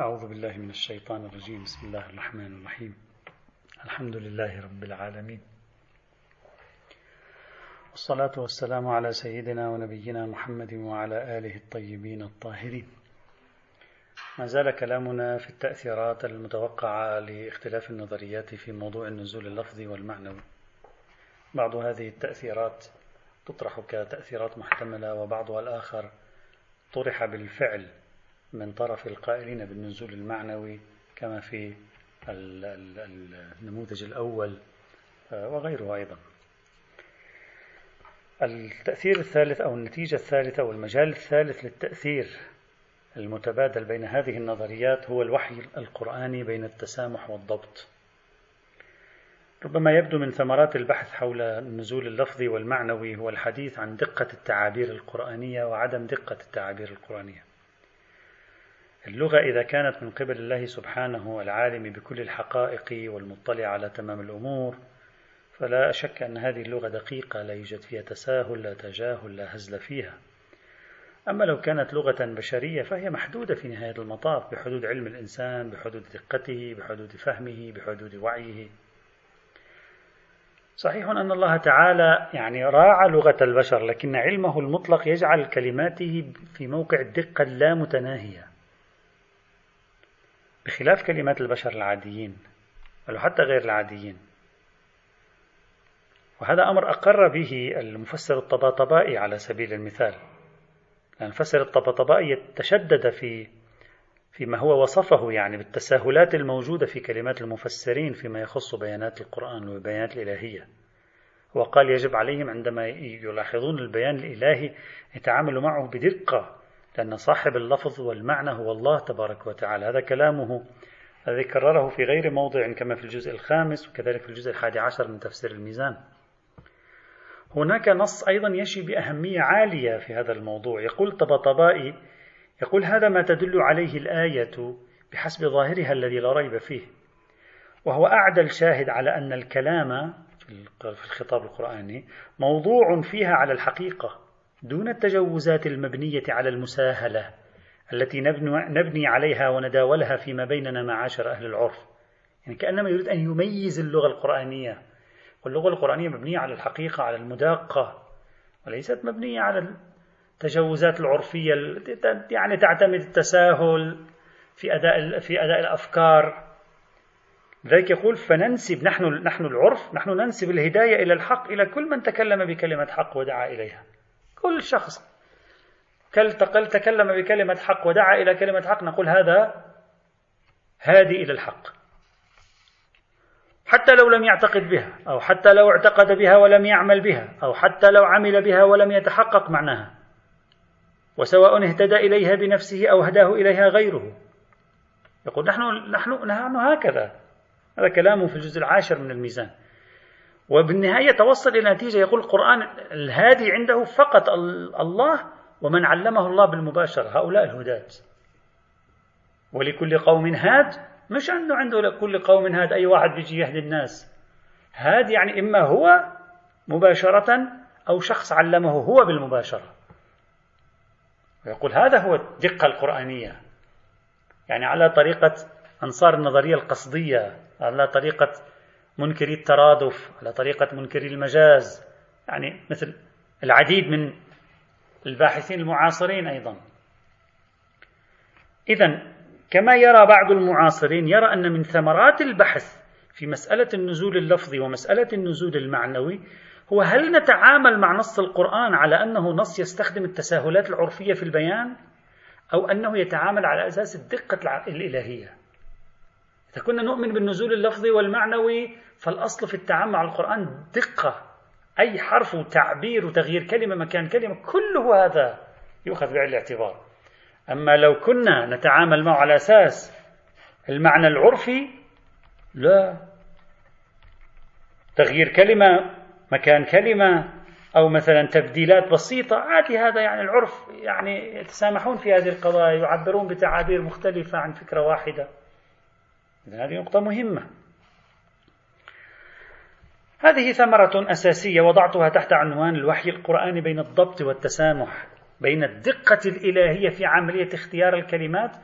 أعوذ بالله من الشيطان الرجيم. بسم الله الرحمن الرحيم. الحمد لله رب العالمين. والصلاة والسلام على سيدنا ونبينا محمد وعلى آله الطيبين الطاهرين. ما زال كلامنا في التأثيرات المتوقعة لاختلاف النظريات في موضوع النزول اللفظي والمعنوي. بعض هذه التأثيرات تطرح كتأثيرات محتملة وبعضها الآخر طرح بالفعل. من طرف القائلين بالنزول المعنوي كما في النموذج الأول آه، وغيره أيضا. التأثير الثالث أو النتيجة الثالثة أو المجال الثالث للتأثير المتبادل بين هذه النظريات هو الوحي القرآني بين التسامح والضبط. ربما يبدو من ثمرات البحث حول النزول اللفظي والمعنوي هو الحديث عن دقة التعابير القرآنية وعدم دقة التعابير القرآنية. اللغة إذا كانت من قبل الله سبحانه العالم بكل الحقائق والمطلع على تمام الأمور فلا شك أن هذه اللغة دقيقة لا يوجد فيها تساهل لا تجاهل لا هزل فيها. أما لو كانت لغة بشرية فهي محدودة في نهاية المطاف بحدود علم الإنسان بحدود دقته بحدود فهمه بحدود وعيه. صحيح أن الله تعالى يعني راعى لغة البشر لكن علمه المطلق يجعل كلماته في موقع الدقة اللامتناهية. بخلاف كلمات البشر العاديين بل حتى غير العاديين. وهذا أمر أقر به المفسر الطباطبائي على سبيل المثال. المفسر الطباطبائي تشدد في فيما هو وصفه يعني بالتساهلات الموجودة في كلمات المفسرين فيما يخص بيانات القرآن والبيانات الإلهية. وقال يجب عليهم عندما يلاحظون البيان الإلهي يتعاملوا معه بدقة لأن صاحب اللفظ والمعنى هو الله تبارك وتعالى. هذا كلامه الذي كرره في غير موضع كما في الجزء الخامس وكذلك في الجزء الحادي عشر من تفسير الميزان. هناك نص أيضا يشي بأهمية عالية في هذا الموضوع. يقول طبطبائي يقول هذا ما تدل عليه الآية بحسب ظاهرها الذي لا ريب فيه وهو أعدل شاهد على أن الكلام في الخطاب القرآني موضوع فيها على الحقيقة. دون التجوزات المبنية على المساهلة التي نبني عليها ونداولها فيما بيننا معاشر أهل العرف. يعني كأنما يريد أن يميز اللغة القرآنية. واللغة القرآنية مبنية على الحقيقة على المداقة وليست مبنية على التجوزات العرفية يعني تعتمد التساهل في أداء في أداء الأفكار. لذلك يقول فننسب نحن نحن العرف نحن ننسب الهداية إلى الحق إلى كل من تكلم بكلمة حق ودعا إليها. كل شخص. تكلم بكلمة حق ودعا إلى كلمة حق نقول هذا هادي إلى الحق. حتى لو لم يعتقد بها أو حتى لو اعتقد بها ولم يعمل بها أو حتى لو عمل بها ولم يتحقق معناها. وسواء اهتدى إليها بنفسه أو هداه إليها غيره. يقول نحن نحن نحن هكذا. هذا كلامه في الجزء العاشر من الميزان. وبالنهاية توصل إلى نتيجة. يقول القرآن الهادي عنده فقط الله ومن علمه الله بالمباشرة. هؤلاء الهداة. ولكل قوم هاد مش أنه عنده لكل قوم هاد أي واحد بيجي يهدي الناس. هاد يعني إما هو مباشرة أو شخص علمه هو بالمباشرة. ويقول هذا هو الدقة القرآنية. يعني على طريقة أنصار النظرية القصدية على طريقة منكري الترادف على طريقة منكري المجاز يعني مثل العديد من الباحثين المعاصرين أيضا. إذا كما يرى بعض المعاصرين يرى أن من ثمرات البحث في مسألة النزول اللفظي ومسألة النزول المعنوي هو هل نتعامل مع نص القرآن على أنه نص يستخدم التساهلات العرفية في البيان أو أنه يتعامل على أساس الدقة الإلهية؟ إذا كنا نؤمن بالنزول اللفظي والمعنوي فالأصل في التعامل مع القرآن دقة أي حرف وتعبير وتغيير كلمة مكان كلمة كله هذا يؤخذ بعين الاعتبار. أما لو كنا نتعامل معه على أساس المعنى العرفي لا. تغيير كلمة مكان كلمة أو مثلا تبديلات بسيطة عادي هذا يعني العرف يعني يتسامحون في هذه القضايا يعبرون بتعابير مختلفة عن فكرة واحدة. هذه نقطة مهمة. هذه ثمرة أساسية وضعتها تحت عنوان الوحي القرآني بين الضبط والتسامح بين الدقة الإلهية في عملية اختيار الكلمات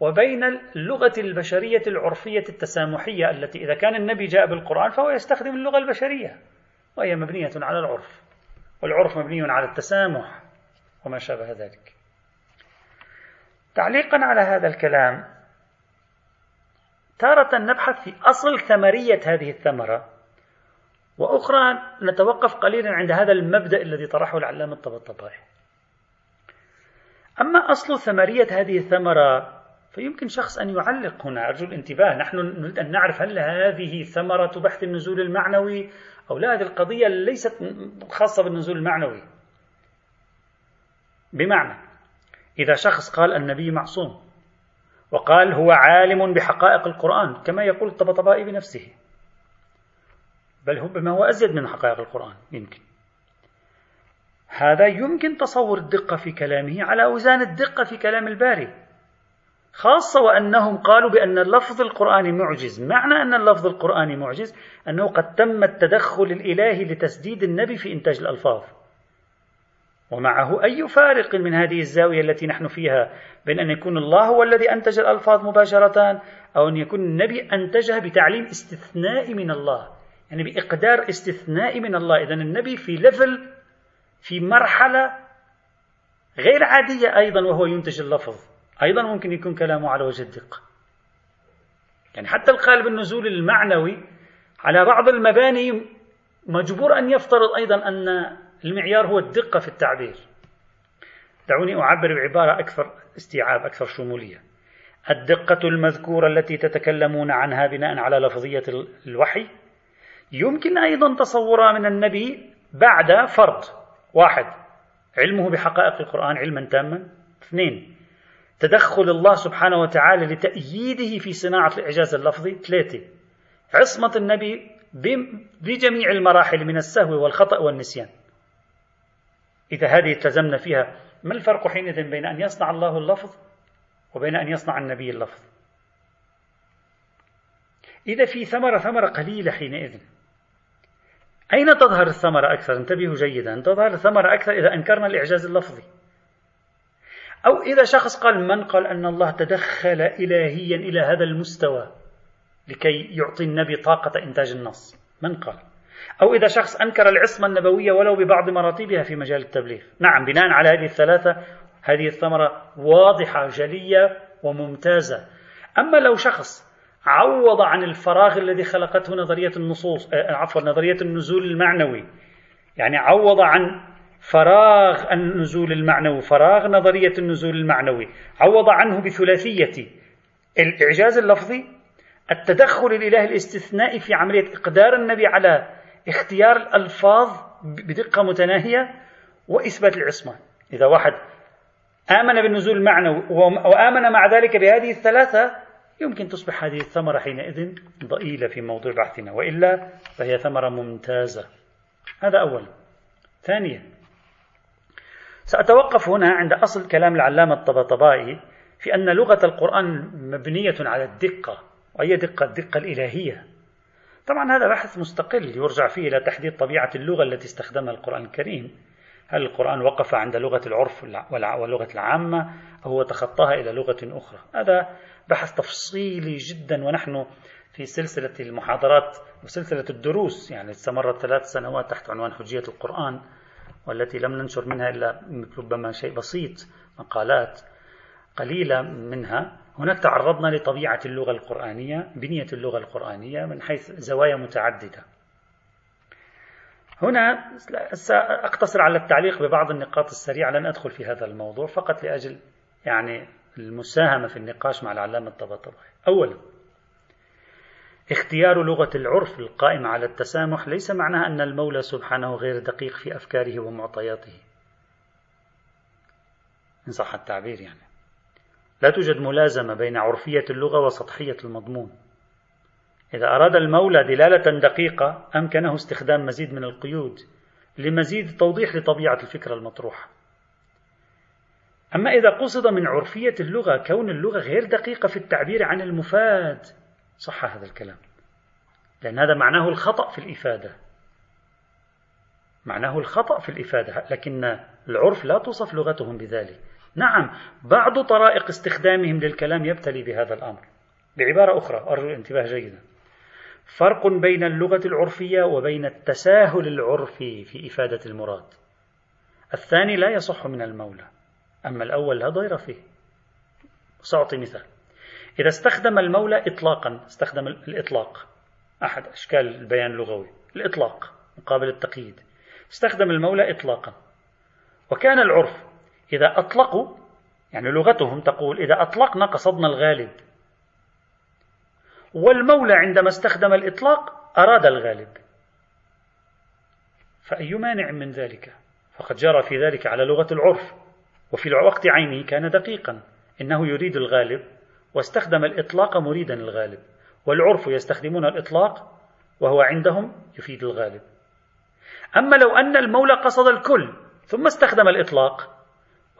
وبين اللغة البشرية العرفية التسامحية التي إذا كان النبي جاء بالقرآن فهو يستخدم اللغة البشرية وهي مبنية على العرف والعرف مبني على التسامح وما شابه ذلك. تعليقا على هذا الكلام تارة نبحث في أصل ثمرية هذه الثمرة وأخرى نتوقف قليلا عند هذا المبدأ الذي طرحه العلامة الطبطبائي أما أصل ثمرية هذه الثمرة فيمكن شخص أن يعلق هنا. أرجو الانتباه. نحن نريد أن نعرف هل هذه ثمرة بحث النزول المعنوي أو لا. هذه القضية ليست خاصة بالنزول المعنوي. بمعنى إذا شخص قال النبي معصوم وقال هو عالم بحقائق القرآن كما يقول الطبطبائي بنفسه بل هو بما هو أزيد من حقائق القرآن يمكن. هذا يمكن تصور الدقة في كلامه على أوزان الدقة في كلام الباري خاصة وأنهم قالوا بأن اللفظ القرآني معجز. معنى أن اللفظ القرآني معجز؟ أنه قد تم التدخل الإلهي لتسديد النبي في إنتاج الألفاظ. ومعه أي فارق من هذه الزاوية التي نحن فيها بين أن يكون الله هو الذي أنتج الألفاظ مباشرة أو أن يكون النبي أنتجها بتعليم استثناء من الله؟ يعني بإقدار استثناء من الله. إذا النبي في ليفل في مرحلة غير عادية أيضا وهو ينتج اللفظ. أيضا ممكن يكون كلامه على وجه الدقة. يعني حتى القالب النزول المعنوي على بعض المباني مجبور أن يفترض أيضا أن المعيار هو الدقة في التعبير. دعوني أعبر بعبارة أكثر استيعاب أكثر شمولية. الدقة المذكورة التي تتكلمون عنها بناء على لفظية الوحي يمكن أيضا تصورها من النبي بعد فرض واحد. علمه بحقائق القرآن علما تاما. اثنين تدخل الله سبحانه وتعالى لتأييده في صناعة الإعجاز اللفظي. ثلاثة عصمة النبي بجميع المراحل من السهو والخطأ والنسيان. إذا هذه التزمنا فيها ما الفرق حينئذ بين أن يصنع الله اللفظ وبين أن يصنع النبي اللفظ؟ إذا في ثمرة ثمرة قليلة حينئذ. أين تظهر الثمرة أكثر؟ انتبهوا جيدا. تظهر الثمرة أكثر إذا أنكرنا الإعجاز اللفظي. أو إذا شخص قال من؟ قال أن الله تدخل إلهيا إلى هذا المستوى لكي يعطي النبي طاقة إنتاج النص. من قال؟ أو إذا شخص أنكر العصمة النبوية ولو ببعض مراتبها في مجال التبليغ. نعم بناء على هذه الثلاثة هذه الثمرة واضحة جلية وممتازة. أما لو شخص عوض عن الفراغ الذي خلقته نظرية النصوص آه، عفوا نظرية النزول المعنوي. يعني عوض عن فراغ النزول المعنوي فراغ نظرية النزول المعنوي. عوض عنه بثلاثية. الإعجاز اللفظي التدخل الإلهي الاستثنائي في عملية إقدار النبي على اختيار الألفاظ بدقة متناهية وإثبات العصمة. إذا واحد آمن بالنزول المعنوي وآمن مع ذلك بهذه الثلاثة يمكن تصبح هذه الثمرة حينئذ ضئيلة في موضوع بحثنا وإلا فهي ثمرة ممتازة. هذا أولا ثانيا سأتوقف هنا عند أصل كلام العلامة الطبطبائي في أن لغة القرآن مبنية على الدقة وهي دقة الدقة الإلهية. طبعا هذا بحث مستقل يرجع فيه إلى تحديد طبيعة اللغة التي استخدمها القرآن الكريم. هل القرآن وقف عند لغة العرف واللغة العامة أو هو تخطاها إلى لغة أخرى؟ هذا بحث تفصيلي جدا ونحن في سلسلة المحاضرات وسلسلة الدروس يعني استمرت ثلاث سنوات تحت عنوان حجية القرآن والتي لم ننشر منها إلا ربما شيء بسيط مقالات قليلة منها. هناك تعرضنا لطبيعة اللغة القرآنية بنية اللغة القرآنية من حيث زوايا متعددة. هنا سأقتصر على التعليق ببعض النقاط السريعة لن أدخل في هذا الموضوع فقط لأجل يعني المساهمة في النقاش مع العلامة الطبطبائي أولا اختيار لغة العرف القائمة على التسامح ليس معناه أن المولى سبحانه غير دقيق في أفكاره ومعطياته. إن صح التعبير يعني. لا توجد ملازمة بين عرفية اللغة وسطحية المضمون. إذا أراد المولى دلالة دقيقة أمكنه استخدام مزيد من القيود لمزيد توضيح لطبيعة الفكرة المطروحة. أما إذا قصد من عرفية اللغة كون اللغة غير دقيقة في التعبير عن المفاد. صح هذا الكلام. لأن هذا معناه الخطأ في الإفادة. معناه الخطأ في الإفادة. لكن العرف لا توصف لغتهم بذلك. نعم بعض طرائق استخدامهم للكلام يبتلي بهذا الأمر. بعبارة أخرى أرجو الانتباه جيدا. فرق بين اللغة العرفية وبين التساهل العرفي في إفادة المراد. الثاني لا يصح من المولى. أما الأول لا ضير فيه. سأعطي مثال. إذا استخدم المولى إطلاقا استخدم الإطلاق. أحد أشكال البيان اللغوي. الإطلاق مقابل التقييد. استخدم المولى إطلاقا. وكان العرف إذا أطلقوا يعني لغتهم تقول إذا أطلقنا قصدنا الغالب. والمولى عندما استخدم الإطلاق أراد الغالب. فأي مانع من ذلك؟ فقد جرى في ذلك على لغة العرف. وفي الوقت عينه كان دقيقا إنه يريد الغالب واستخدم الإطلاق مريدا الغالب والعرف يستخدمون الإطلاق وهو عندهم يفيد الغالب. أما لو أن المولى قصد الكل ثم استخدم الإطلاق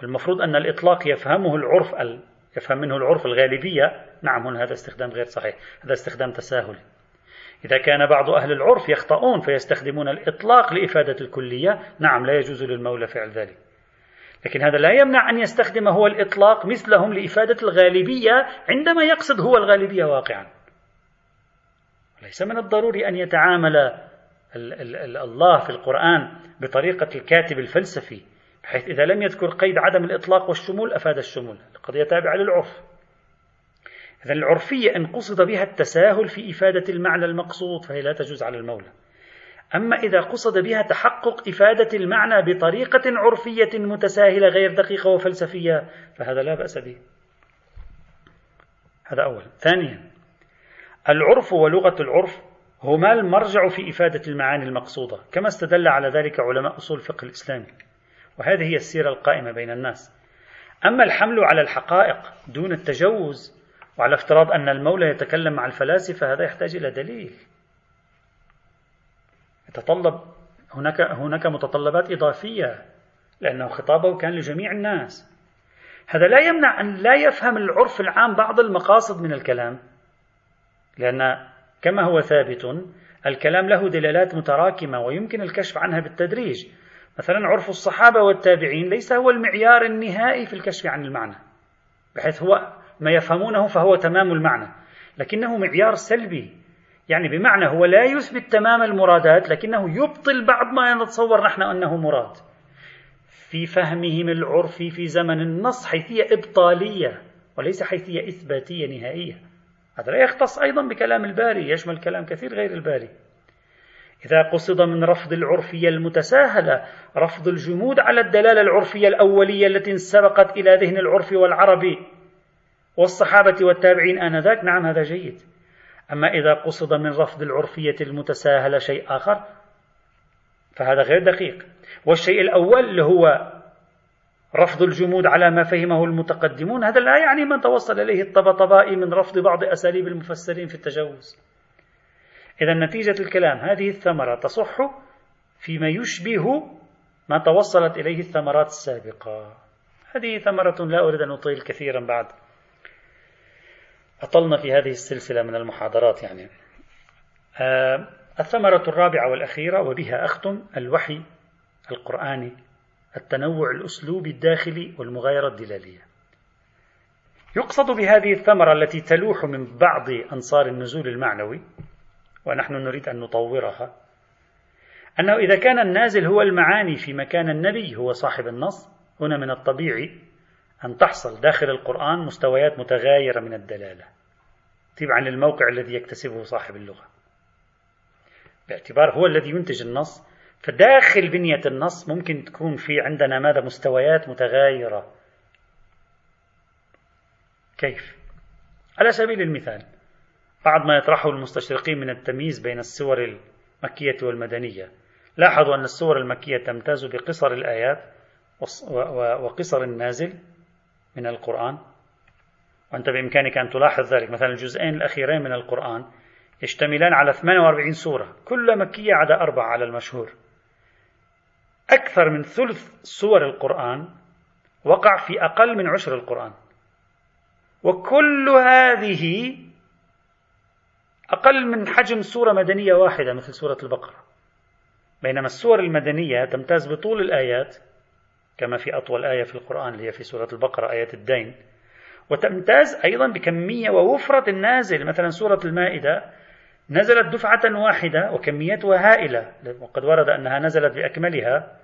والمفروض أن الإطلاق يفهمه العرف يفهم منه العرف الغالبية نعم هنا هذا استخدام غير صحيح هذا استخدام تساهل. إذا كان بعض أهل العرف يخطئون فيستخدمون الإطلاق لإفادة الكلية نعم لا يجوز للمولى فعل ذلك. لكن هذا لا يمنع أن يستخدم هو الإطلاق مثلهم لإفادة الغالبية عندما يقصد هو الغالبية واقعا. ليس من الضروري أن يتعامل الله في القرآن بطريقة الكاتب الفلسفي بحيث إذا لم يذكر قيد عدم الإطلاق والشمول أفاد الشمول. القضية تابعة للعرف. إذا العرفية إن قصد بها التساهل في إفادة المعنى المقصود فهي لا تجوز على المولى. أما إذا قصد بها تحقق إفادة المعنى بطريقة عرفية متساهلة غير دقيقة وفلسفية فهذا لا بأس به. هذا أولا ثانيا العرف ولغة العرف هما المرجع في إفادة المعاني المقصودة كما استدل على ذلك علماء أصول الفقه الإسلامي وهذه هي السيرة القائمة بين الناس. أما الحمل على الحقائق دون التجوز وعلى افتراض أن المولى يتكلم مع الفلاسفة هذا يحتاج إلى دليل. يتطلب هناك هناك متطلبات إضافية لأنه خطابه كان لجميع الناس. هذا لا يمنع أن لا يفهم العرف العام بعض المقاصد من الكلام لأن كما هو ثابت الكلام له دلالات متراكمة ويمكن الكشف عنها بالتدريج. مثلا عرف الصحابة والتابعين ليس هو المعيار النهائي في الكشف عن المعنى بحيث هو ما يفهمونه فهو تمام المعنى لكنه معيار سلبي. يعني بمعنى هو لا يثبت تمام المرادات لكنه يبطل بعض ما نتصور نحن أنه مراد. في فهمهم العرفي في زمن النص حيثية إبطالية وليس حيثية إثباتية نهائية. هذا لا يختص أيضا بكلام الباري يشمل كلام كثير غير الباري. إذا قصد من رفض العرفية المتساهلة رفض الجمود على الدلالة العرفية الأولية التي سبقت إلى ذهن العرف والعربي والصحابة والتابعين آنذاك نعم هذا جيد. أما إذا قصد من رفض العرفية المتساهلة شيء آخر فهذا غير دقيق. والشيء الأول اللي هو رفض الجمود على ما فهمه المتقدمون هذا لا يعني من توصل إليه الطبطبائي من رفض بعض أساليب المفسرين في التجوز إذا نتيجة الكلام هذه الثمرة تصح فيما يشبه ما توصلت إليه الثمرات السابقة. هذه ثمرة لا أريد أن أطيل كثيرا بعد. أطلنا في هذه السلسلة من المحاضرات يعني. آه الثمرة الرابعة والأخيرة وبها أختم الوحي القرآني التنوع الأسلوبي الداخلي والمغايرة الدلالية. يقصد بهذه الثمرة التي تلوح من بعض أنصار النزول المعنوي ونحن نريد أن نطورها أنه إذا كان النازل هو المعاني في مكان النبي هو صاحب النص هنا من الطبيعي أن تحصل داخل القرآن مستويات متغايرة من الدلالة تبعا للموقع الذي يكتسبه صاحب اللغة. باعتبار هو الذي ينتج النص فداخل بنية النص ممكن تكون في عندنا ماذا مستويات متغايرة. كيف؟ على سبيل المثال بعد ما يطرحه المستشرقين من التمييز بين السور المكية والمدنية. لاحظوا أن السور المكية تمتاز بقصر الآيات وقصر النازل من القرآن. وأنت بإمكانك أن تلاحظ ذلك. مثلا الجزئين الأخيرين من القرآن يشتملان على 48 سورة. كلها مكية عدا أربعة على المشهور. أكثر من ثلث سور القرآن وقع في أقل من عشر القرآن. وكل هذه أقل من حجم سورة مدنية واحدة مثل سورة البقرة. بينما السور المدنية تمتاز بطول الآيات كما في أطول آية في القرآن اللي هي في سورة البقرة آية الدين. وتمتاز أيضا بكمية ووفرة النازل. مثلا سورة المائدة نزلت دفعة واحدة وكميتها هائلة وقد ورد أنها نزلت بأكملها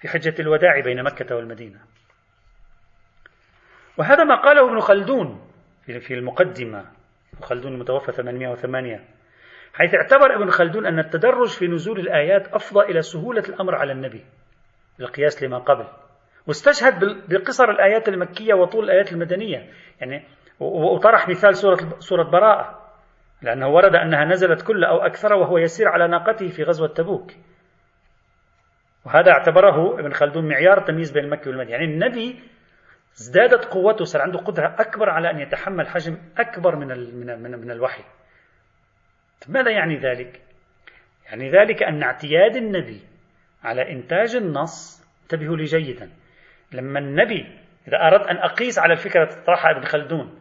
في حجة الوداع بين مكة والمدينة. وهذا ما قاله ابن خلدون في المقدمة. ابن خلدون المتوفى 808 حيث اعتبر ابن خلدون أن التدرج في نزول الآيات أفضى إلى سهولة الأمر على النبي. بالقياس لما قبل. واستشهد بقصر الآيات المكية وطول الآيات المدنية. يعني وطرح مثال سورة سورة براءة لأنه ورد أنها نزلت كل أو أكثر وهو يسير على ناقته في غزوة تبوك. وهذا اعتبره ابن خلدون معيار التمييز بين المكي والمدني يعني النبي ازدادت قوته صار عنده قدرة أكبر على أن يتحمل حجم أكبر من من من, من الوحي. ماذا يعني ذلك؟ يعني ذلك أن اعتياد النبي على إنتاج النص انتبهوا لي جيدا لما النبي إذا أردت أن أقيس على الفكرة طرحها ابن خلدون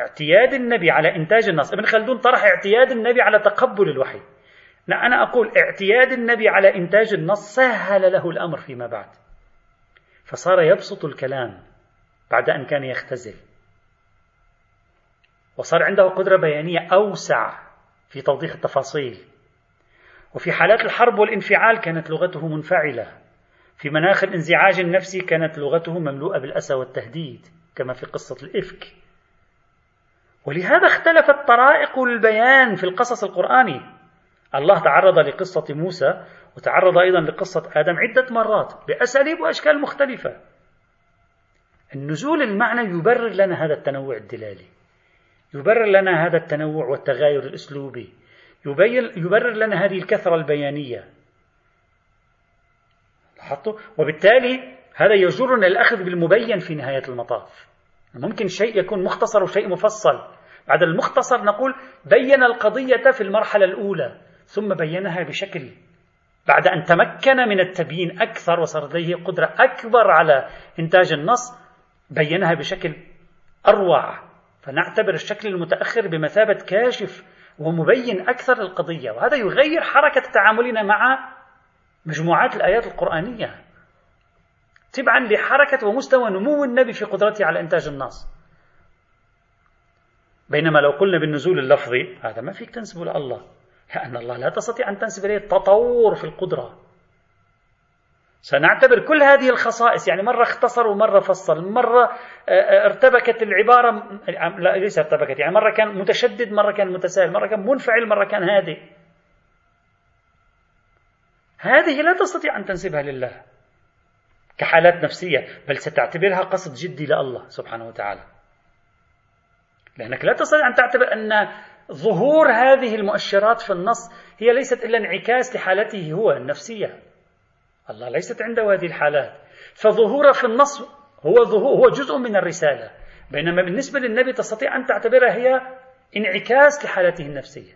اعتياد النبي على إنتاج النص ابن خلدون طرح اعتياد النبي على تقبل الوحي. لا أنا أقول اعتياد النبي على إنتاج النص سهل له الأمر فيما بعد. فصار يبسط الكلام بعد أن كان يختزل. وصار عنده قدرة بيانية أوسع في توضيح التفاصيل. وفي حالات الحرب والانفعال كانت لغته منفعلة. في مناخ الانزعاج النفسي كانت لغته مملوءة بالأسى والتهديد كما في قصة الإفك. ولهذا اختلفت طرائق البيان في القصص القرآني. الله تعرض لقصة موسى وتعرض أيضا لقصة آدم عدة مرات بأساليب وأشكال مختلفة. النزول المعنى يبرر لنا هذا التنوع الدلالي. يبرر لنا هذا التنوع والتغاير الأسلوبي. يبرر لنا هذه الكثرة البيانية. لاحظتوا وبالتالي هذا يجرنا الأخذ بالمبين في نهاية المطاف. ممكن شيء يكون مختصر وشيء مفصل. بعد المختصر نقول بين القضية في المرحلة الأولى ثم بينها بشكل بعد أن تمكن من التبيين أكثر وصار لديه قدرة أكبر على إنتاج النص بينها بشكل أروع. فنعتبر الشكل المتأخر بمثابة كاشف ومبين أكثر للقضية. وهذا يغير حركة تعاملنا مع مجموعات الآيات القرآنية. تبعا لحركة ومستوى نمو النبي في قدرته على إنتاج النص. بينما لو قلنا بالنزول اللفظي هذا ما فيك تنسبه لله لأن الله لا تستطيع أن تنسب إليه التطور في القدرة. سنعتبر كل هذه الخصائص يعني مرة اختصر ومرة فصل مرة آه، آه، ارتبكت العبارة لا ليس ارتبكت يعني مرة كان متشدد مرة كان متساهل مرة كان منفعل مرة كان هادئ. هذه لا تستطيع أن تنسبها لله كحالات نفسية بل ستعتبرها قصد جدي لله سبحانه وتعالى. لأنك لا تستطيع أن تعتبر أن ظهور هذه المؤشرات في النص هي ليست إلا انعكاس لحالته هو النفسية. الله ليست عنده هذه الحالات. فظهوره في النص هو ظهور هو جزء من الرسالة. بينما بالنسبة للنبي تستطيع أن تعتبرها هي انعكاس لحالته النفسية.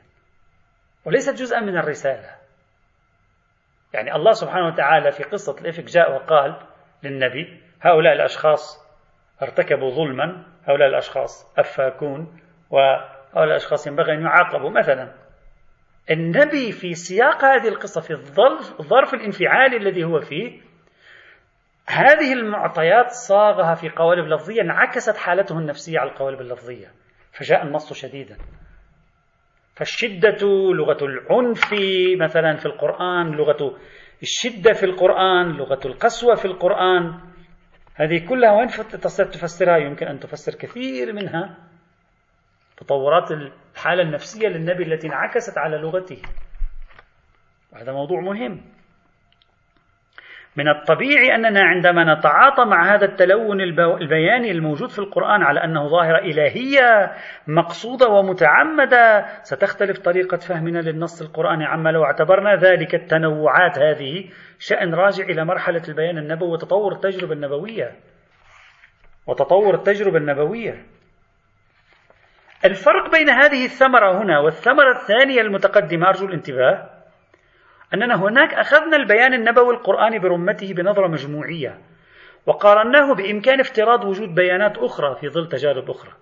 وليست جزءا من الرسالة. يعني الله سبحانه وتعالى في قصة الإفك جاء وقال للنبي هؤلاء الأشخاص ارتكبوا ظلما هؤلاء الأشخاص أفاكون وهؤلاء الأشخاص ينبغي أن يعاقبوا. مثلا النبي في سياق هذه القصة في الظرف, الانفعالي الذي هو فيه هذه المعطيات صاغها في قوالب لفظية انعكست حالته النفسية على القوالب اللفظية فجاء النص شديدا. فالشدة لغة العنف مثلا في القرآن لغة الشدة في القرآن لغة القسوة في القرآن. هذه كلها وين تفسرها؟ يمكن أن تفسر كثير منها. تطورات الحالة النفسية للنبي التي انعكست على لغته. وهذا موضوع مهم. من الطبيعي أننا عندما نتعاطى مع هذا التلون البياني الموجود في القرآن على أنه ظاهرة إلهية مقصودة ومتعمدة ستختلف طريقة فهمنا للنص القرآني عما لو اعتبرنا ذلك التنوعات هذه شأن راجع إلى مرحلة البيان النبوي وتطور التجربة النبوية. وتطور التجربة النبوية. الفرق بين هذه الثمرة هنا والثمرة الثانية المتقدمة أرجو الانتباه أننا هناك أخذنا البيان النبوي القرآني برمته بنظرة مجموعية وقارناه بإمكان افتراض وجود بيانات أخرى في ظل تجارب أخرى.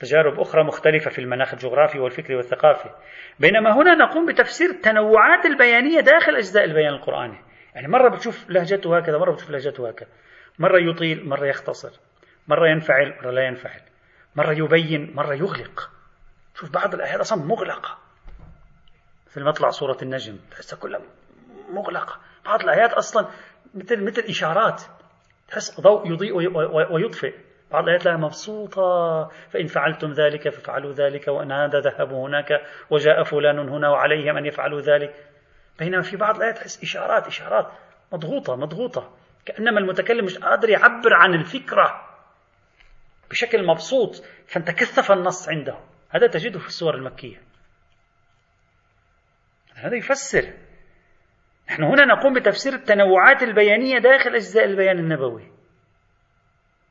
تجارب أخرى مختلفة في المناخ الجغرافي والفكري والثقافي بينما هنا نقوم بتفسير التنوعات البيانية داخل أجزاء البيان القرآني. يعني مرة بتشوف لهجته هكذا مرة بتشوف لهجته هكذا. مرة يطيل مرة يختصر. مرة ينفعل مرة لا ينفعل. مرة يبين مرة يغلق. شوف بعض الآيات أصلا مغلقة. مثل مطلع سورة النجم. تحسها كلها مغلقة. بعض الآيات أصلا مثل مثل إشارات. تحس ضوء يضيء ويطفئ. بعض الآيات لها مبسوطة. فإن فعلتم ذلك فافعلوا ذلك. وأن هذا ذهبوا هناك وجاء فلان هنا وعليهم أن يفعلوا ذلك. بينما في بعض الآيات تحس إشارات إشارات مضغوطة مضغوطة. كأنما المتكلم مش قادر يعبر عن الفكرة بشكل مبسوط. فانتكثف النص عنده. هذا تجده في السور المكية. هذا يفسر. نحن هنا نقوم بتفسير التنوعات البيانية داخل أجزاء البيان النبوي.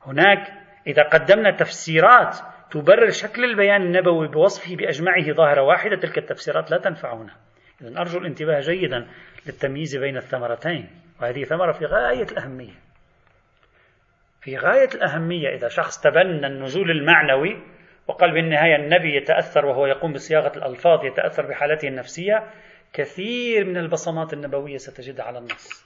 هناك إذا قدمنا تفسيرات تبرر شكل البيان النبوي بوصفه بأجمعه ظاهرة واحدة تلك التفسيرات لا تنفعنا إذا أرجو الانتباه جيدا للتمييز بين الثمرتين وهذه ثمرة في غاية الأهمية. في غاية الأهمية إذا شخص تبنى النزول المعنوي وقال بالنهاية النبي يتأثر وهو يقوم بصياغة الألفاظ يتأثر بحالته النفسية كثير من البصمات النبوية ستجدها على النص.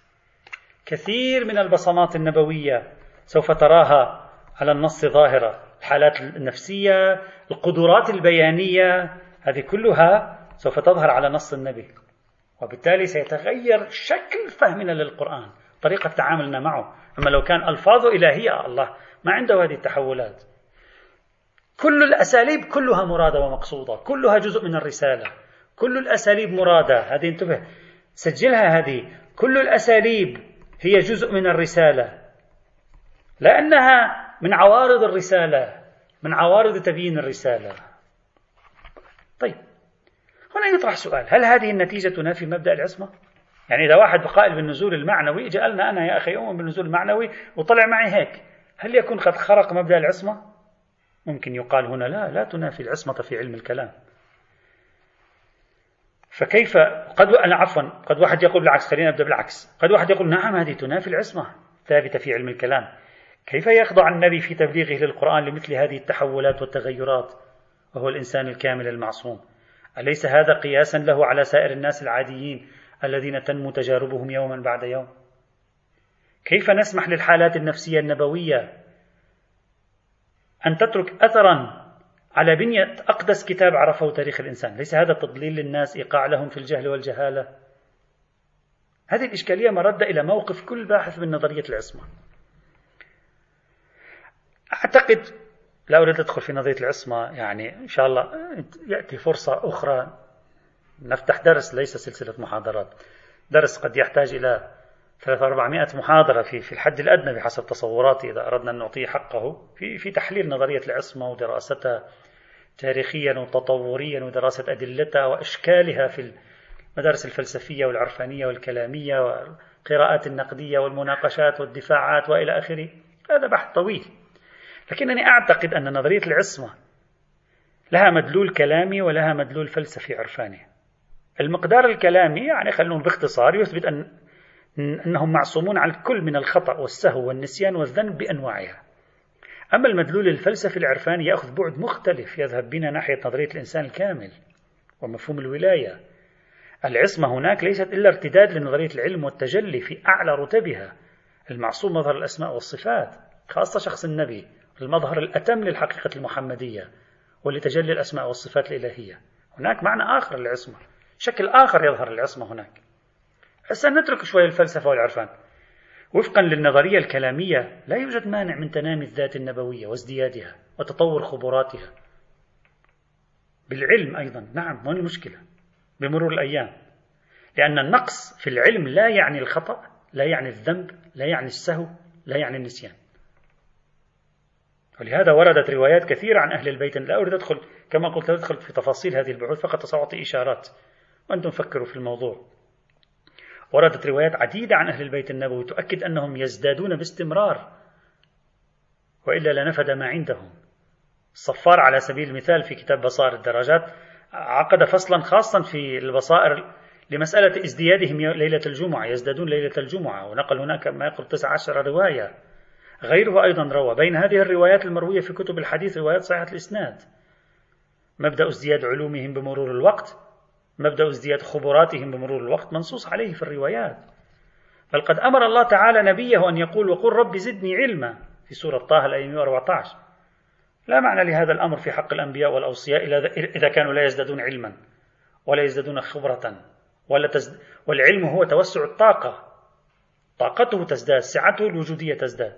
كثير من البصمات النبوية سوف تراها على النص ظاهرة. الحالات النفسية القدرات البيانية هذه كلها سوف تظهر على نص النبي. وبالتالي سيتغير شكل فهمنا للقرآن طريقة تعاملنا معه. أما لو كان ألفاظه إلهية الله ما عنده هذه التحولات. كل الأساليب كلها مرادة ومقصودة كلها جزء من الرسالة. كل الأساليب مرادة. هذه انتبه. سجلها هذه. كل الأساليب هي جزء من الرسالة. لأنها من عوارض الرسالة من عوارض تبيين الرسالة. طيب. هنا يطرح سؤال. هل هذه النتيجة تنافي مبدأ العصمة؟ يعني إذا واحد قائل بالنزول المعنوي جعلنا أنا يا أخي أؤمن بالنزول المعنوي وطلع معي هيك. هل يكون قد خرق مبدأ العصمة؟ ممكن يقال هنا لا لا تنافي العصمة في علم الكلام. فكيف قد أنا عفوا قد واحد يقول بالعكس خلينا نبدأ بالعكس. قد واحد يقول نعم هذه تنافي العصمة. ثابتة في علم الكلام. كيف يخضع النبي في تبليغه للقرآن لمثل هذه التحولات والتغيرات؟ وهو الإنسان الكامل المعصوم. أليس هذا قياسا له على سائر الناس العاديين الذين تنمو تجاربهم يوما بعد يوم؟ كيف نسمح للحالات النفسية النبوية أن تترك أثرا على بنية أقدس كتاب عرفه تاريخ الإنسان. ليس هذا تضليل للناس إيقاع لهم في الجهل والجهالة؟ هذه الإشكالية مردة إلى موقف كل باحث من نظرية العصمة. أعتقد لا أريد أدخل في نظرية العصمة يعني إن شاء الله يأتي فرصة أخرى. نفتح درس ليس سلسلة محاضرات. درس قد يحتاج إلى 400 محاضرة في في الحد الأدنى بحسب تصوراتي إذا أردنا أن نعطيه حقه. في في تحليل نظرية العصمة ودراستها تاريخيا وتطوريا ودراسة أدلتها وأشكالها في المدارس الفلسفية والعرفانية والكلامية والقراءات النقدية والمناقشات والدفاعات وإلى آخره. هذا بحث طويل. لكنني أعتقد أن نظرية العصمة لها مدلول كلامي ولها مدلول فلسفي عرفاني. المقدار الكلامي يعني خلونا باختصار يثبت أن أنهم معصومون عن الكل من الخطأ والسهو والنسيان والذنب بأنواعها. أما المدلول الفلسفي العرفاني يأخذ بعد مختلف يذهب بنا ناحية نظرية الإنسان الكامل ومفهوم الولاية. العصمة هناك ليست إلا ارتداد لنظرية العلم والتجلي في أعلى رتبها المعصوم مظهر الأسماء والصفات خاصة شخص النبي المظهر الأتم للحقيقة المحمدية ولتجلي الأسماء والصفات الإلهية. هناك معنى آخر للعصمة شكل آخر يظهر العصمة هناك. هسه نترك شوي الفلسفة والعرفان. وفقا للنظرية الكلامية لا يوجد مانع من تنامي الذات النبوية وازديادها وتطور خبراتها. بالعلم أيضا نعم وين المشكلة بمرور الأيام. لأن النقص في العلم لا يعني الخطأ لا يعني الذنب لا يعني السهو لا يعني النسيان. ولهذا وردت روايات كثيرة عن أهل البيت لا أريد أدخل كما قلت أدخل في تفاصيل هذه البحوث فقط سأعطي إشارات. وأنتم فكروا في الموضوع. وردت روايات عديدة عن أهل البيت النبوي تؤكد أنهم يزدادون باستمرار وإلا لنفد ما عندهم. الصفار على سبيل المثال في كتاب بصائر الدرجات عقد فصلا خاصا في البصائر لمسألة ازديادهم ليلة الجمعة يزدادون ليلة الجمعة ونقل هناك ما يقرب 19 رواية. غيره أيضا روى. بين هذه الروايات المروية في كتب الحديث روايات صحيحة الإسناد. مبدأ ازدياد علومهم بمرور الوقت مبدأ ازدياد خبراتهم بمرور الوقت منصوص عليه في الروايات. بل قد أمر الله تعالى نبيه أن يقول وقل رب زدني علما في سورة طه الآية 114 لا معنى لهذا الأمر في حق الأنبياء والأوصياء إذا كانوا لا يزدادون علما ولا يزدادون خبرة ولا تزد والعلم هو توسع الطاقة. طاقته تزداد سعته الوجودية تزداد.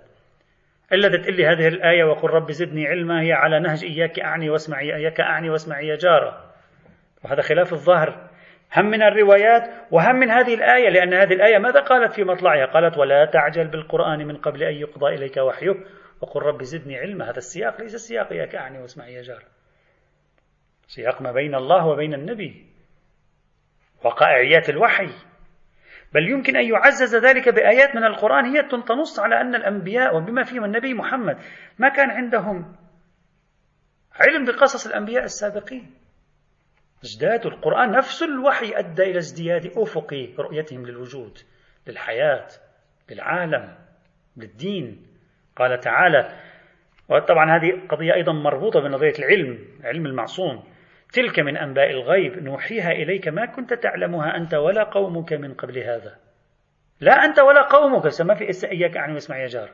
إلا تقول لي هذه الآية وقل رب زدني علما هي على نهج إياك أعني واسمعي إياك أعني واسمعي يا جارة. وهذا خلاف الظاهر. هم من الروايات وهم من هذه الآية لأن هذه الآية ماذا قالت في مطلعها؟ قالت ولا تعجل بالقرآن من قبل أن يقضى إليك وحيه. وقل رب زدني علما. هذا السياق ليس السياق إياك أعني واسمعي يا جار. سياق ما بين الله وبين النبي وقائعيات الوحي. بل يمكن أن يعزز ذلك بآيات من القرآن هي تنص على أن الأنبياء وبما فيهم النبي محمد. ما كان عندهم علم بقصص الأنبياء السابقين. ازداد القرآن نفس الوحي أدى إلى ازدياد أفق رؤيتهم للوجود للحياة للعالم للدين. قال تعالى وطبعا هذه قضية أيضا مربوطة بنظرية العلم علم المعصوم. تلك من أنباء الغيب نوحيها إليك ما كنت تعلمها أنت ولا قومك من قبل هذا. لا أنت ولا قومك ما في إياك أعني واسمع يا جار.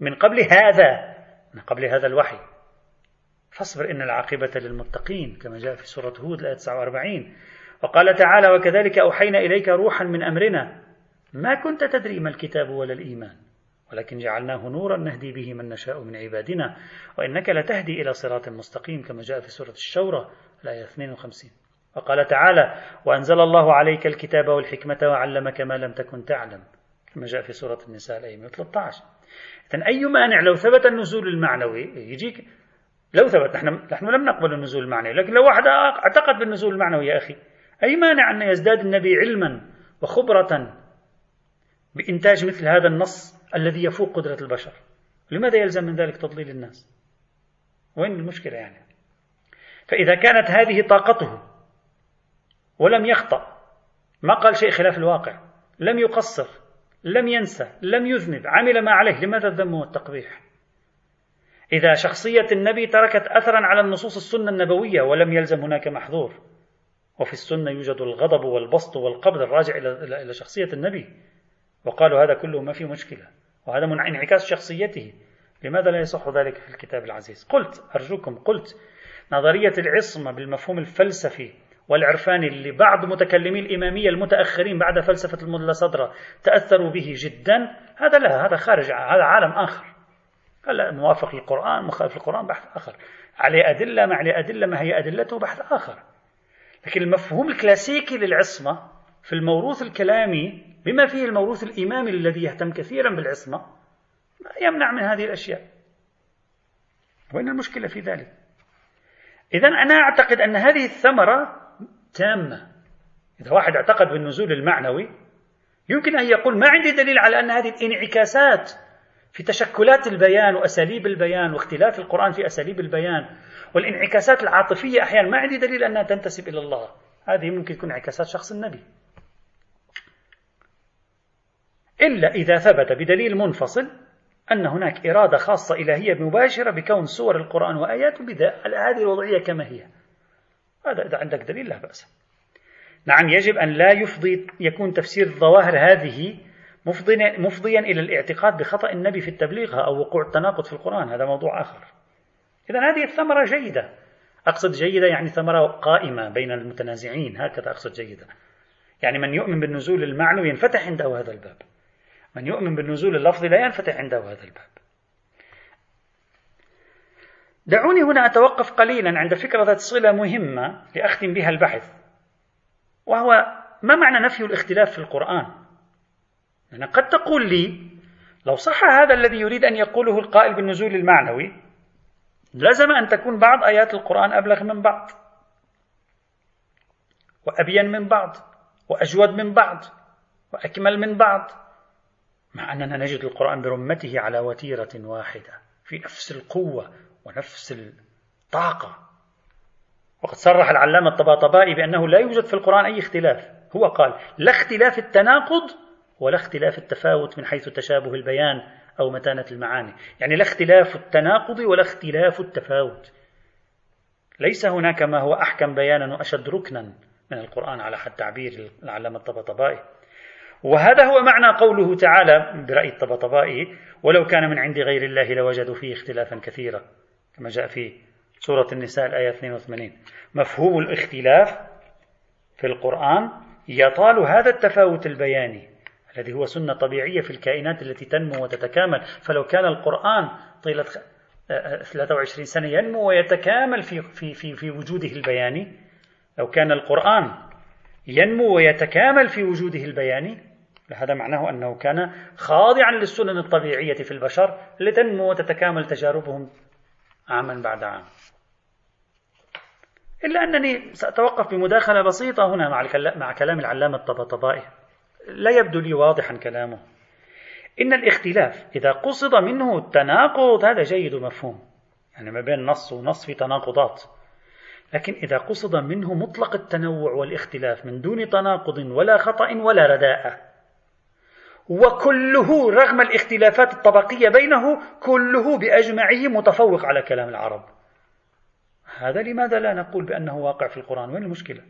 من قبل هذا من قبل هذا الوحي. فاصبر إن العاقبة للمتقين كما جاء في سورة هود الآية 49 وقال تعالى وكذلك أوحينا إليك روحا من أمرنا. ما كنت تدري ما الكتاب ولا الإيمان ولكن جعلناه نورا نهدي به من نشاء من عبادنا وإنك لتهدي إلى صراط مستقيم كما جاء في سورة الشورى الآية 52 وقال تعالى وأنزل الله عليك الكتاب والحكمة وعلمك ما لم تكن تعلم. كما جاء في سورة النساء الآية 113 إذن أي مانع لو ثبت النزول المعنوي؟ يجيك لو ثبت نحن نحن لم نقبل النزول المعنوي لكن لو واحد اعتقد بالنزول المعنوي يا أخي أي مانع أن يزداد النبي علما وخبرة بإنتاج مثل هذا النص الذي يفوق قدرة البشر؟ لماذا يلزم من ذلك تضليل الناس؟ وين المشكلة يعني؟ فإذا كانت هذه طاقته ولم يخطأ ما قال شيء خلاف الواقع لم يقصر لم ينسى لم يذنب عمل ما عليه لماذا الذم والتقبيح؟ إذا شخصية النبي تركت أثرا على النصوص السنة النبوية ولم يلزم هناك محظور. وفي السنة يوجد الغضب والبسط والقبض الراجع إلى شخصية النبي. وقالوا هذا كله ما في مشكلة. وهذا من انعكاس شخصيته. لماذا لا يصح ذلك في الكتاب العزيز؟ قلت أرجوكم قلت نظرية العصمة بالمفهوم الفلسفي والعرفاني اللي بعض متكلمي الإمامية المتأخرين بعد فلسفة الملا صدرة تأثروا به جدا هذا لا هذا خارج هذا عالم آخر. هلا موافق للقرآن مخالف للقرآن بحث آخر. عليه أدلة ما عليه أدلة ما هي أدلته؟ بحث آخر. لكن المفهوم الكلاسيكي للعصمة في الموروث الكلامي بما فيه الموروث الإمامي الذي يهتم كثيرا بالعصمة يمنع من هذه الأشياء. وين المشكلة في ذلك. إذا أنا أعتقد أن هذه الثمرة تامة. إذا واحد اعتقد بالنزول المعنوي يمكن أن يقول ما عندي دليل على أن هذه الانعكاسات في تشكلات البيان وأساليب البيان واختلاف القرآن في أساليب البيان والانعكاسات العاطفية أحيانا ما عندي دليل أنها تنتسب إلى الله. هذه ممكن تكون انعكاسات شخص النبي. إلا إذا ثبت بدليل منفصل أن هناك إرادة خاصة إلهية مباشرة بكون سور القرآن وآياته هذه الوضعية كما هي. هذا إذا عندك دليل لا بأس. نعم يجب أن لا يفضي يكون تفسير الظواهر هذه مفضيا إلى الاعتقاد بخطأ النبي في التبليغ أو وقوع التناقض في القرآن. هذا موضوع آخر. إذا هذه الثمرة جيدة. أقصد جيدة يعني ثمرة قائمة بين المتنازعين. هكذا أقصد جيدة. يعني من يؤمن بالنزول المعنوي ينفتح عنده هذا الباب. من يؤمن بالنزول اللفظي لا ينفتح عنده هذا الباب. دعوني هنا أتوقف قليلا عند فكرة ذات صلة مهمة لأختم بها البحث وهو ما معنى نفي الاختلاف في القرآن؟ يعني قد تقول لي لو صح هذا الذي يريد أن يقوله القائل بالنزول المعنوي لزم أن تكون بعض آيات القرآن أبلغ من بعض وأبين من بعض وأجود من بعض وأكمل من بعض مع أننا نجد القرآن برمته على وتيرة واحدة في نفس القوة ونفس الطاقة. وقد صرح العلامة الطباطبائي بأنه لا يوجد في القرآن أي اختلاف. هو قال لا اختلاف التناقض ولا اختلاف التفاوت من حيث تشابه البيان أو متانة المعاني. يعني لا اختلاف التناقض ولا اختلاف التفاوت. ليس هناك ما هو أحكم بيانا وأشد ركنا من القرآن على حد تعبير العلامة الطباطبائي وهذا هو معنى قوله تعالى برأي الطبطبائي ولو كان من عند غير الله لوجدوا فيه اختلافا كثيرا. كما جاء في سورة النساء الآية 82 مفهوم الاختلاف في القرآن يطال هذا التفاوت البياني. الذي هو سنة طبيعية في الكائنات التي تنمو وتتكامل. فلو كان القرآن طيلة 23 سنة ينمو ويتكامل في, في, في, في وجوده البياني لو كان القرآن ينمو ويتكامل في وجوده البياني هذا معناه أنه كان خاضعا للسنن الطبيعية في البشر لتنمو وتتكامل تجاربهم عاما بعد عام. إلا أنني سأتوقف بمداخلة بسيطة هنا مع, مع كلام العلامة الطبطبائي. لا يبدو لي واضحا كلامه. إن الاختلاف إذا قصد منه التناقض هذا جيد ومفهوم. يعني ما بين نص ونص في تناقضات. لكن إذا قصد منه مطلق التنوع والاختلاف من دون تناقض ولا خطأ ولا رداءة. وكله رغم الاختلافات الطبقية بينه كله بأجمعه متفوق على كلام العرب. هذا لماذا لا نقول بأنه واقع في القرآن؟ وين المشكلة؟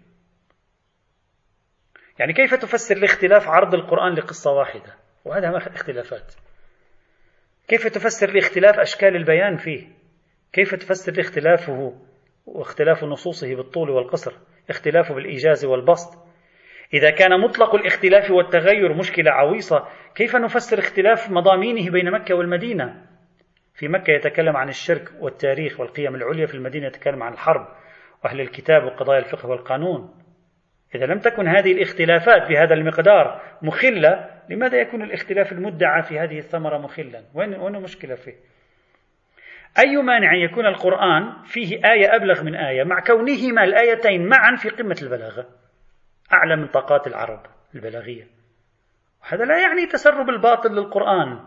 يعني كيف تفسر الاختلاف عرض القرآن لقصة واحدة؟ وهذا ما اختلافات. كيف تفسر لاختلاف أشكال البيان فيه؟ كيف تفسر لاختلافه واختلاف نصوصه بالطول والقصر؟ اختلافه بالإيجاز والبسط؟ إذا كان مطلق الاختلاف والتغير مشكلة عويصة كيف نفسر اختلاف مضامينه بين مكة والمدينة؟ في مكة يتكلم عن الشرك والتاريخ والقيم العليا في المدينة يتكلم عن الحرب وأهل الكتاب وقضايا الفقه والقانون. إذا لم تكن هذه الاختلافات بهذا المقدار مخلة لماذا يكون الاختلاف المدعى في هذه الثمرة مخلا؟ وين وين المشكلة فيه؟ أي مانع يكون القرآن فيه آية أبلغ من آية مع كونهما الآيتين معا في قمة البلاغة؟ أعلى من طاقات العرب البلاغية. وهذا لا يعني تسرب الباطل للقرآن.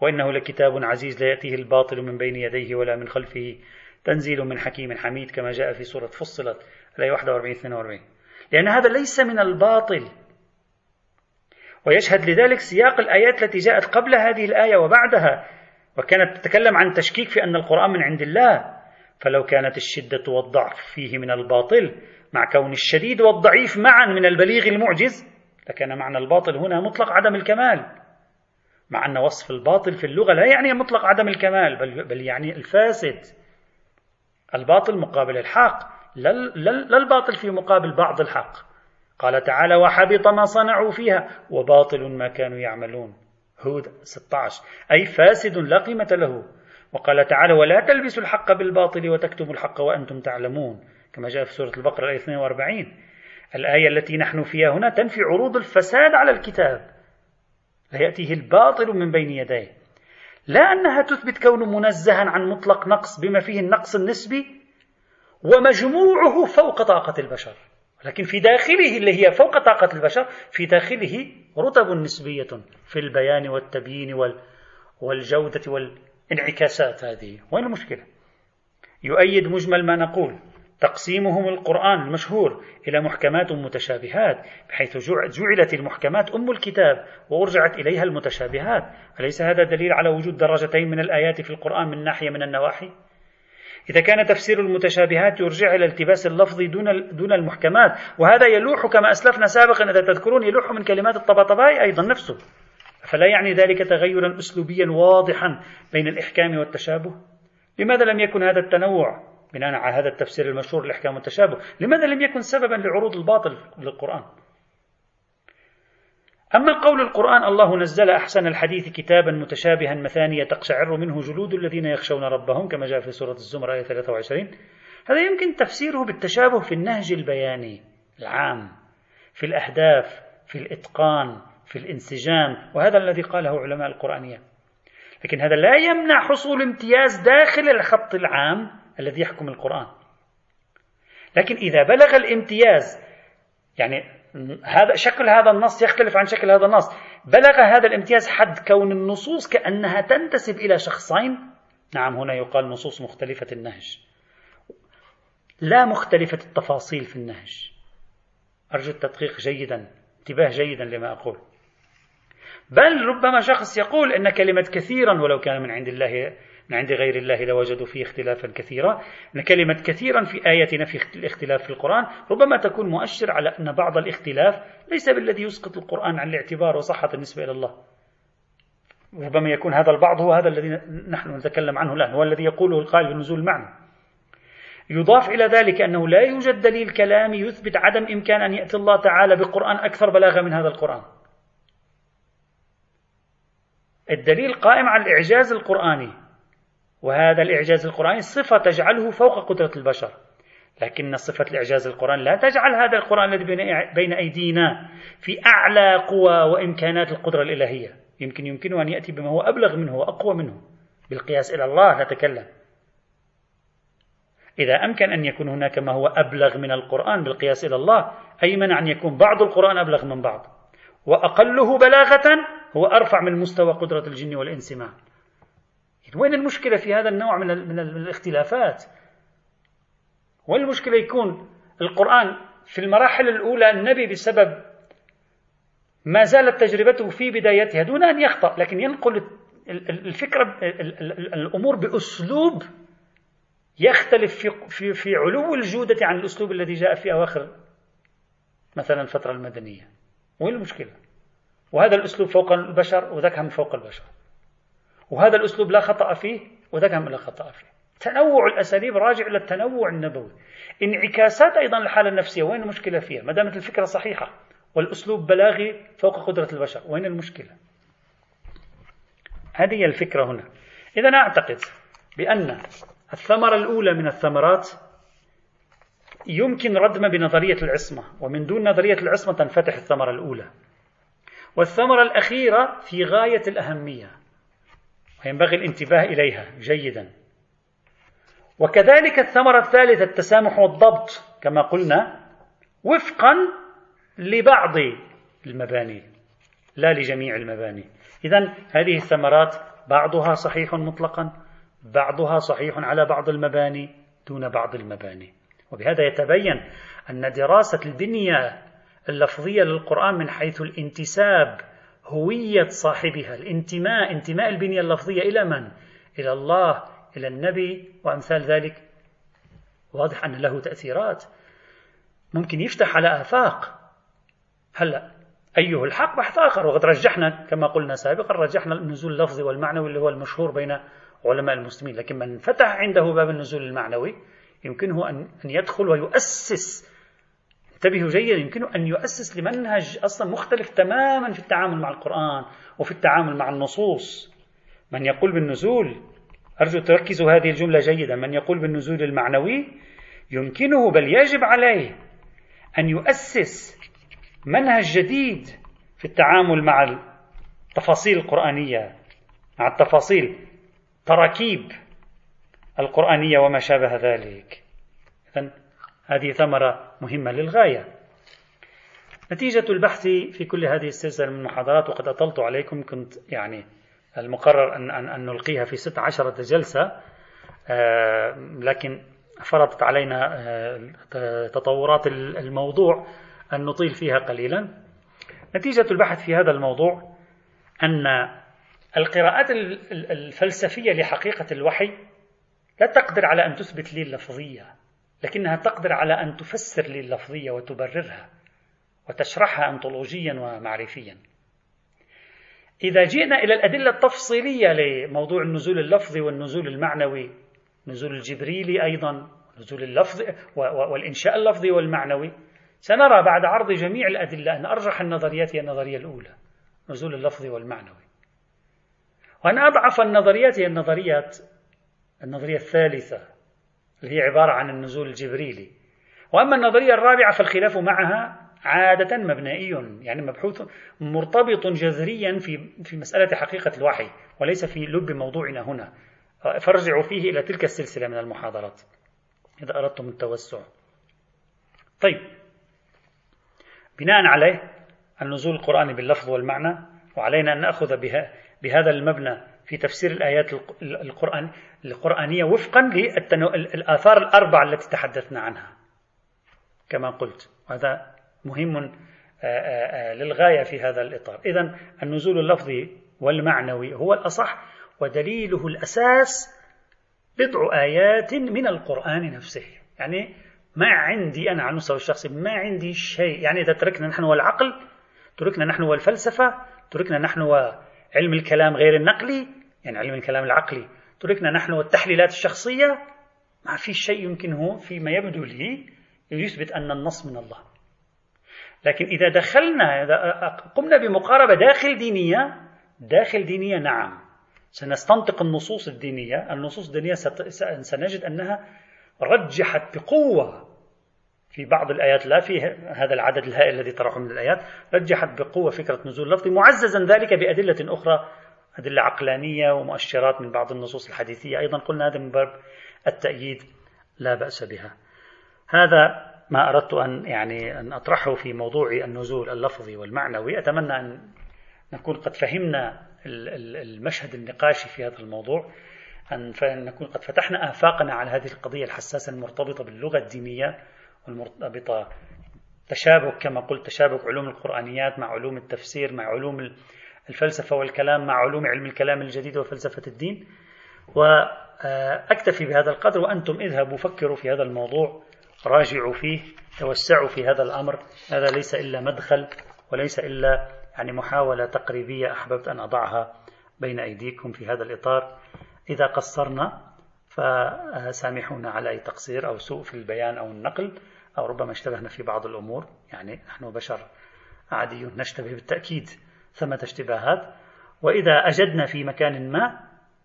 وإنه لكتاب عزيز لا يأتيه الباطل من بين يديه ولا من خلفه. تنزيل من حكيم حميد كما جاء في سورة فصلت الآية 41 42 لأن هذا ليس من الباطل. ويشهد لذلك سياق الآيات التي جاءت قبل هذه الآية وبعدها وكانت تتكلم عن تشكيك في أن القرآن من عند الله. فلو كانت الشدة والضعف فيه من الباطل مع كون الشديد والضعيف معا من البليغ المعجز لكان معنى الباطل هنا مطلق عدم الكمال. مع أن وصف الباطل في اللغة لا يعني مطلق عدم الكمال بل, بل يعني الفاسد. الباطل مقابل الحق. لا الباطل في مقابل بعض الحق. قال تعالى وحبط ما صنعوا فيها وباطل ما كانوا يعملون. هود 16 أي فاسد لا قيمة له. وقال تعالى ولا تلبسوا الحق بالباطل وتكتموا الحق وأنتم تعلمون. كما جاء في سورة البقرة الآية 42 الآية التي نحن فيها هنا تنفي عروض الفساد على الكتاب. لا يأتيه الباطل من بين يديه. لا أنها تثبت كونه منزها عن مطلق نقص بما فيه النقص النسبي ومجموعه فوق طاقة البشر لكن في داخله اللي هي فوق طاقة البشر في داخله رتب نسبية في البيان والتبيين والجودة والانعكاسات هذه وين المشكلة؟ يؤيد مجمل ما نقول تقسيمهم القرآن المشهور إلى محكمات متشابهات بحيث جعلت المحكمات أم الكتاب وأرجعت إليها المتشابهات أليس هذا دليل على وجود درجتين من الآيات في القرآن من ناحية من النواحي؟ إذا كان تفسير المتشابهات يرجع إلى التباس اللفظي دون دون المحكمات. وهذا يلوح كما أسلفنا سابقا إذا تذكرون يلوح من كلمات الطبطبائي أيضا نفسه. فلا يعني ذلك تغيرا أسلوبيا واضحا بين الإحكام والتشابه؟ لماذا لم يكن هذا التنوع؟ بناء على هذا التفسير المشهور للإحكام والتشابه لماذا لم يكن سببا لعروض الباطل للقرآن؟ أما قول القرآن الله نزل أحسن الحديث كتابا متشابها مثانية تقشعر منه جلود الذين يخشون ربهم كما جاء في سورة الزمر آية 23 هذا يمكن تفسيره بالتشابه في النهج البياني العام في الأهداف في الإتقان في الانسجام وهذا الذي قاله علماء القرآنية. لكن هذا لا يمنع حصول امتياز داخل الخط العام الذي يحكم القرآن. لكن إذا بلغ الامتياز يعني هذا شكل هذا النص يختلف عن شكل هذا النص. بلغ هذا الامتياز حد كون النصوص كأنها تنتسب إلى شخصين. نعم هنا يقال نصوص مختلفة النهج. لا مختلفة التفاصيل في النهج. أرجو التدقيق جيدا انتباه جيدا لما أقول. بل ربما شخص يقول أن كلمة كثيرا ولو كان من عند الله من عند غير الله لوجدوا فيه اختلافا كثيرا. أن كلمة كثيرا في آية نفي الاختلاف في القرآن ربما تكون مؤشر على أن بعض الاختلاف ليس بالذي يسقط القرآن عن الاعتبار وصحة النسبة إلى الله. ربما يكون هذا البعض هو هذا الذي نحن نتكلم عنه الآن هو الذي يقوله القائل بنزول المعنى يضاف إلى ذلك أنه لا يوجد دليل كلامي يثبت عدم إمكان أن يأتي الله تعالى بقرآن أكثر بلاغة من هذا القرآن. الدليل قائم على الإعجاز القرآني. وهذا الإعجاز القرآني صفة تجعله فوق قدرة البشر. لكن صفة الإعجاز القرآن لا تجعل هذا القرآن الذي بين أيدينا في أعلى قوى وإمكانات القدرة الإلهية. يمكن يمكنه أن يأتي بما هو أبلغ منه وأقوى منه. بالقياس إلى الله نتكلم. إذا أمكن أن يكون هناك ما هو أبلغ من القرآن بالقياس إلى الله أي منع أن يكون بعض القرآن أبلغ من بعض؟ وأقله بلاغة هو أرفع من مستوى قدرة الجن والإنس معا. وين المشكلة في هذا النوع من, من الاختلافات؟ وين المشكلة يكون القرآن في المراحل الأولى النبي بسبب ما زالت تجربته في بدايتها دون أن يخطأ لكن ينقل الفكرة الأمور بأسلوب يختلف في, في, في علو الجودة عن الأسلوب الذي جاء في أواخر مثلا الفترة المدنية. وين المشكلة؟ وهذا الأسلوب فوق البشر وذاك هم فوق البشر. وهذا الأسلوب لا خطأ فيه وذاك هم لا خطأ فيه. تنوع الأساليب راجع إلى التنوع النبوي. انعكاسات أيضا الحالة النفسية وين المشكلة فيها؟ ما دامت الفكرة صحيحة والأسلوب بلاغي فوق قدرة البشر وين المشكلة؟ هذه هي الفكرة هنا. إذا أعتقد بأن الثمرة الأولى من الثمرات يمكن ردم بنظرية العصمة ومن دون نظرية العصمة تنفتح الثمرة الأولى. والثمرة الأخيرة في غاية الأهمية. وينبغي الانتباه إليها جيدا. وكذلك الثمرة الثالثة التسامح والضبط كما قلنا وفقا لبعض المباني لا لجميع المباني. إذا هذه الثمرات بعضها صحيح مطلقا بعضها صحيح على بعض المباني دون بعض المباني. وبهذا يتبين أن دراسة البنية اللفظية للقرآن من حيث الانتساب هوية صاحبها الانتماء انتماء البنية اللفظية إلى من؟ إلى الله إلى النبي وأمثال ذلك. واضح أن له تأثيرات. ممكن يفتح على آفاق. هلا أيه الحق بحث آخر. وقد رجحنا كما قلنا سابقا رجحنا النزول اللفظي والمعنوي اللي هو المشهور بين علماء المسلمين. لكن من فتح عنده باب النزول المعنوي يمكنه أن يدخل ويؤسس انتبهوا جيدا يمكنه أن يؤسس لمنهج أصلا مختلف تماما في التعامل مع القرآن وفي التعامل مع النصوص. من يقول بالنزول أرجو تركزوا هذه الجملة جيدا من يقول بالنزول المعنوي يمكنه بل يجب عليه أن يؤسس منهج جديد في التعامل مع التفاصيل القرآنية مع التفاصيل تراكيب القرآنية وما شابه ذلك. إذن هذه ثمرة مهمة للغاية. نتيجة البحث في كل هذه السلسلة من المحاضرات وقد أطلت عليكم كنت يعني المقرر أن, أن, أن نلقيها في ست عشرة جلسة آه لكن فرضت علينا آه تطورات الموضوع أن نطيل فيها قليلا. نتيجة البحث في هذا الموضوع أن القراءات الفلسفية لحقيقة الوحي لا تقدر على أن تثبت لي اللفظية. لكنها تقدر على أن تفسر لي اللفظية وتبررها وتشرحها أنطولوجيا ومعرفيا. إذا جئنا إلى الأدلة التفصيلية لموضوع النزول اللفظي والنزول المعنوي نزول الجبريلي أيضا نزول اللفظ والإنشاء اللفظي والمعنوي سنرى بعد عرض جميع الأدلة أن أرجح النظريات هي النظرية الأولى نزول اللفظي والمعنوي. وأن أضعف النظريات هي النظريات النظرية الثالثة هي عبارة عن النزول الجبريلي. وأما النظرية الرابعة فالخلاف معها عادة مبنائي يعني مبحوث مرتبط جذريا في في مسألة حقيقة الوحي وليس في لب موضوعنا هنا. فارجعوا فيه إلى تلك السلسلة من المحاضرات إذا أردتم التوسع. طيب بناء عليه النزول القرآني باللفظ والمعنى وعلينا أن نأخذ بها بهذا المبنى في تفسير الآيات القرآن القرآنية وفقا للآثار الأربعة التي تحدثنا عنها. كما قلت وهذا مهم للغاية في هذا الإطار. إذا النزول اللفظي والمعنوي هو الأصح ودليله الأساس بضع آيات من القرآن نفسه. يعني ما عندي أنا على المستوى الشخصي ما عندي شيء. يعني إذا تركنا نحن والعقل تركنا نحن والفلسفة تركنا نحن وعلم الكلام غير النقلي يعني علم الكلام العقلي. تركنا نحن والتحليلات الشخصية ما في شيء يمكنه فيما يبدو لي يثبت أن النص من الله. لكن إذا دخلنا إذا قمنا بمقاربة داخل دينية داخل دينية نعم سنستنطق النصوص الدينية. النصوص الدينية سنجد أنها رجحت بقوة في بعض الآيات لا في هذا العدد الهائل الذي طرحه من الآيات رجحت بقوة فكرة نزول اللفظ معززا ذلك بأدلة أخرى أدلة عقلانية ومؤشرات من بعض النصوص الحديثية. أيضا قلنا هذا من باب التأييد لا بأس بها. هذا ما أردت أن يعني أن أطرحه في موضوع النزول اللفظي والمعنوي. أتمنى أن نكون قد فهمنا المشهد النقاشي في هذا الموضوع. أن نكون قد فتحنا آفاقنا على هذه القضية الحساسة المرتبطة باللغة الدينية والمرتبطة. تشابك كما قلت تشابك علوم القرآنيات مع علوم التفسير مع علوم الفلسفة والكلام مع علوم علم الكلام الجديد وفلسفة الدين. وأكتفي بهذا القدر وأنتم اذهبوا فكروا في هذا الموضوع راجعوا فيه توسعوا في هذا الأمر. هذا ليس إلا مدخل وليس إلا يعني محاولة تقريبية أحببت أن أضعها بين أيديكم في هذا الإطار. إذا قصرنا فسامحونا على أي تقصير أو سوء في البيان أو النقل أو ربما اشتبهنا في بعض الأمور. يعني نحن بشر عاديون نشتبه بالتأكيد. ثمة اشتباهات. وإذا أجدنا في مكان ما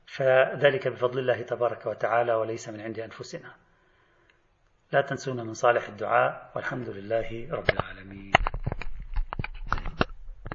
فذلك بفضل الله تبارك وتعالى وليس من عند أنفسنا. لا تنسونا من صالح الدعاء والحمد لله رب العالمين.